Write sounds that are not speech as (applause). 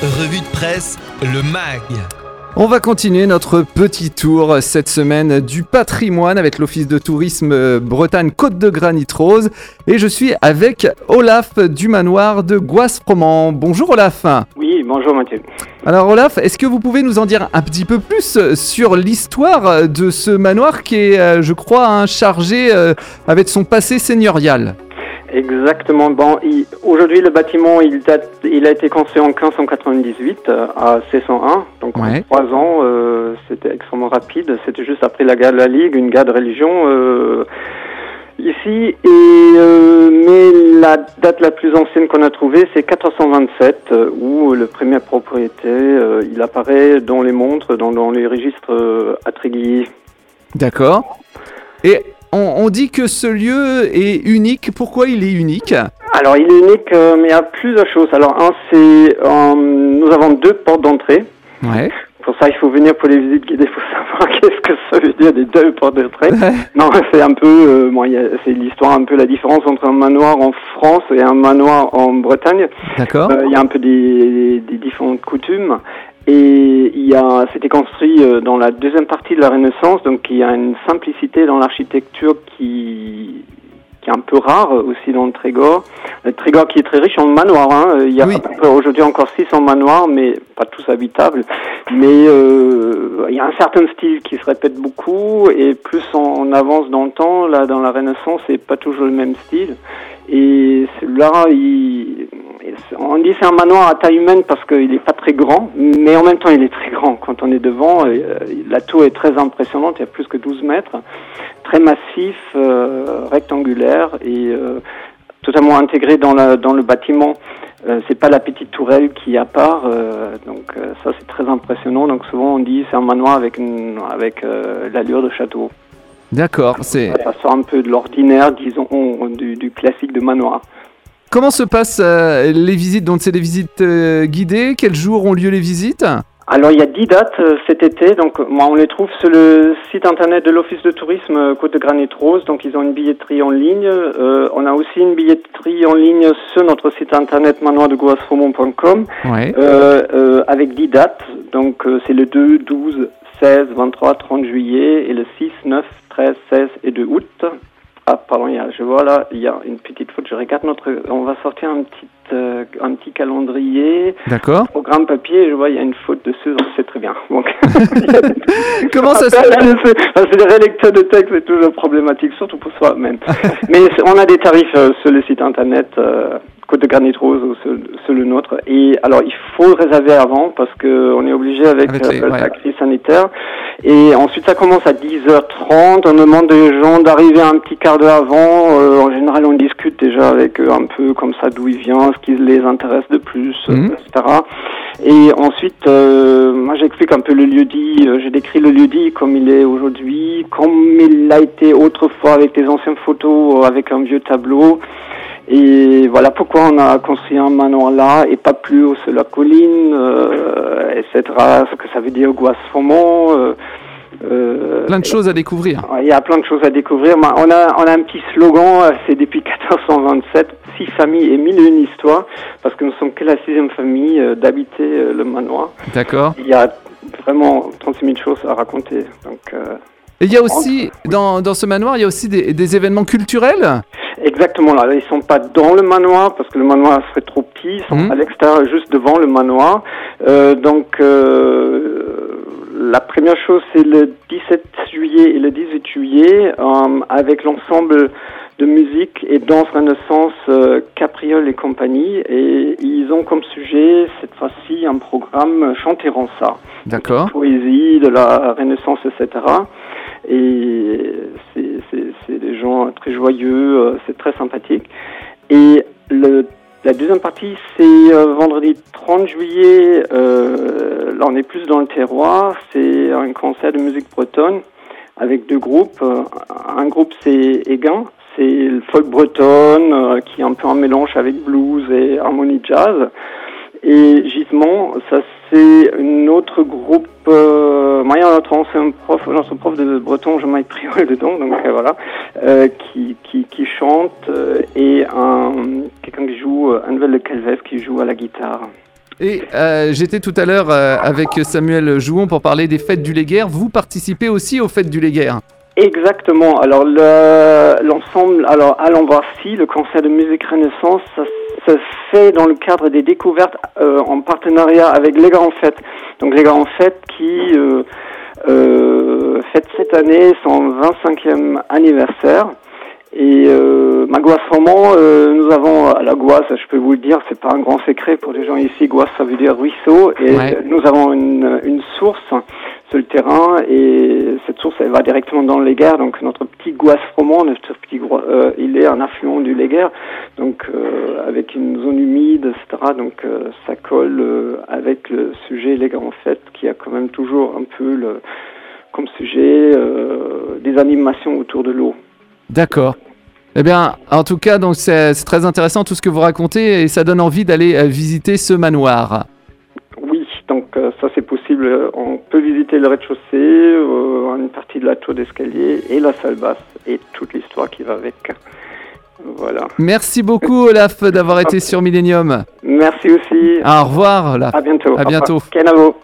Revue de presse, le MAG. On va continuer notre petit tour cette semaine du patrimoine avec l'Office de tourisme Bretagne Côte de Granit Rose. Et je suis avec Olaf du manoir de Goisse-Froment. Bonjour Olaf. Oui, bonjour Mathieu. Alors Olaf, est-ce que vous pouvez nous en dire un petit peu plus sur l'histoire de ce manoir qui est, euh, je crois, un chargé euh, avec son passé seigneurial? Exactement. Bon, aujourd'hui le bâtiment il date, il a été construit en 1598 euh, à C101, donc Ouais. en trois ans, euh, c'était extrêmement rapide. C'était juste après la guerre de la Ligue, une guerre de religion euh, ici. Et euh, mais la date la plus ancienne qu'on a trouvée, c'est 1427, euh, où le premier propriétaire, euh, il apparaît dans les montres, dans, dans les registres euh, atrégliers. D'accord. Et on, on dit que ce lieu est unique. Pourquoi il est unique? Alors, il est unique, euh, mais il y a plusieurs choses. Alors, un, c'est euh, nous avons deux portes d'entrée. Ouais. Pour ça, il faut venir pour les visites guidées pour (laughs) savoir qu'est-ce que ça veut dire des deux portes d'entrée. Non, c'est un peu, euh, bon, il c'est l'histoire un peu la différence entre un manoir en France et un manoir en Bretagne. D'accord. Euh, il y a un peu des, des différentes coutumes. Et il y a, c'était construit euh, dans la deuxième partie de la Renaissance, donc il y a une simplicité dans l'architecture qui, qui est un peu rare aussi dans le Trégor. Le Trégor qui est très riche en manoirs. Hein. Il y a Oui. aujourd'hui encore 600 manoirs, mais pas tous habitables. Mais euh, il y a un certain style qui se répète beaucoup, et plus on, avance dans le temps, là dans la Renaissance, c'est pas toujours le même style. Et celui-là, il, on dit c'est un manoir à taille humaine parce qu'il n'est pas très grand, mais en même temps il est très grand. Quand on est devant, euh, la tour est très impressionnante, il y a plus que 12 mètres, très massif, euh, rectangulaire et euh, totalement intégré dans, la, dans le bâtiment. Euh, c'est pas la petite tourelle qui est à part, donc ça c'est très impressionnant. Donc souvent on dit c'est un manoir avec, une, avec l'allure de château. D'accord. C'est Ça sort un peu de l'ordinaire, disons, du, du classique de manoir. Comment se passent euh, les visites Donc c'est des visites euh, guidées? Quels jours ont lieu les visites? Alors il y a 10 dates euh, cet été, donc moi on les trouve sur le site internet de l'Office de tourisme Côte de Granit Rose, donc ils ont une billetterie en ligne. Euh, on a aussi une billetterie en ligne sur notre site internet manoirdegoisfromont.com Ouais. euh, avec 10 dates, donc c'est le 2, 12, 16, 23, 30 juillet et le 6, 9, 13, 16 et 2 août. Ah pardon, il y a, je vois là, il y a une petite faute, je regarde notre, on va sortir un petit, euh, un petit calendrier. D'accord. Programme papier, je vois, il y a une faute dessus, c'est très bien. Donc, (laughs) (laughs) Comment ça se c'est parce que les relecteurs de texte, c'est toujours problématique, surtout pour soi-même. (laughs) Mais c'est- on a des tarifs euh, sur le site internet euh, Côte de Granit Rose sur le nôtre. Et alors, il faut réserver avant parce que on est obligé avec, Avec les- euh, ouais. la crise sanitaire. Et ensuite, ça commence à 10h30. On demande aux gens d'arriver un petit quart d'heure avant. Euh, en général, on discute déjà avec eux un peu comme ça d'où ils viennent, ce qui les intéresse de plus, euh, Mhm. etc. Et ensuite, euh, moi j'explique un peu le lieu-dit, euh, je décris le lieu-dit comme il est aujourd'hui, comme il a été autrefois avec des anciennes photos, euh, avec un vieux tableau. Et voilà pourquoi on a construit un manoir là et pas plus haut sur la colline, euh, etc. Ce que ça veut dire Goisse-Fomont. Euh, euh, Plein de choses à découvrir. Il y a plein de choses à découvrir. On a, on a un petit slogan, euh, c'est depuis (laughs) 1427, six familles et mille et une histoires, parce que nous sommes que la sixième famille euh, d'habiter euh, le manoir. D'accord. Il y a vraiment 36 000 choses à raconter. Donc, euh, Et il y a aussi, dans, dans ce manoir, il y a aussi des, des événements culturels exactement là, ils sont pas dans le manoir, parce que le manoir serait trop petit, ils sont Mhm. à l'extérieur, juste devant le manoir. Euh, donc, euh, la première chose, c'est le 17 juillet et le 18 juillet, euh, avec l'ensemble de musique et danse renaissance Capriole et compagnie. Et ils ont comme sujet, cette fois-ci, un programme Chanter en ça. D'accord. Poésie, de la renaissance, etc. Et c'est- des gens très joyeux, euh, c'est très sympathique. Et la deuxième partie, c'est euh, vendredi 30 juillet. Euh, là, on est plus dans le terroir. C'est un concert de musique bretonne avec deux groupes. Un groupe, c'est Egan. C'est le folk bretonne euh, qui est un peu un mélange avec blues et harmonie jazz. Et Gisement, ça c'est un autre groupe. Moi, y a notre ancien prof, prof de breton, Jean-Marie Priol dedans, donc euh, voilà, euh, qui, qui, qui chante euh, et un quelqu'un qui joue, euh, Anvel de Calvez qui joue à la guitare. Et euh, j'étais tout à l'heure euh, avec Samuel Jouon pour parler des fêtes du Léguerre. Vous participez aussi aux fêtes du Léguerre? Exactement. Alors le- l'ensemble, alors à l'Embrassi, le concert de musique Renaissance, ça se fait dans le cadre des découvertes euh, en partenariat avec Les Grands Fêtes. Donc Les Grands Fêtes qui euh, euh, fête cette année son 25e anniversaire. Et euh, ma Goisse Roman, euh, nous avons à la Goisse, je peux vous le dire, c'est pas un grand secret pour les gens ici. Goisse, ça veut dire ruisseau, et Ouais. nous avons une, une source sur le terrain, et cette source, elle va directement dans le Léguerre. Donc notre petit Goisse Roman, notre petit, euh, il est un affluent du Léguerre, donc euh, avec une zone humide, etc. Donc euh, ça colle euh, avec le sujet Les Grands Fêtes, qui a quand même toujours un peu le, comme sujet euh, des animations autour de l'eau. D'accord. Eh bien, en tout cas, donc c'est très intéressant tout ce que vous racontez et ça donne envie d'aller euh, visiter ce manoir. Oui, donc euh, ça c'est possible. On peut visiter le rez-de-chaussée, euh, une partie de la tour d'escalier et la salle basse et toute l'histoire qui va avec. Voilà. Merci beaucoup, Olaf, d'avoir été sur Millennium. Merci aussi. Au revoir, Olaf. À bientôt. À bientôt. Kenavo.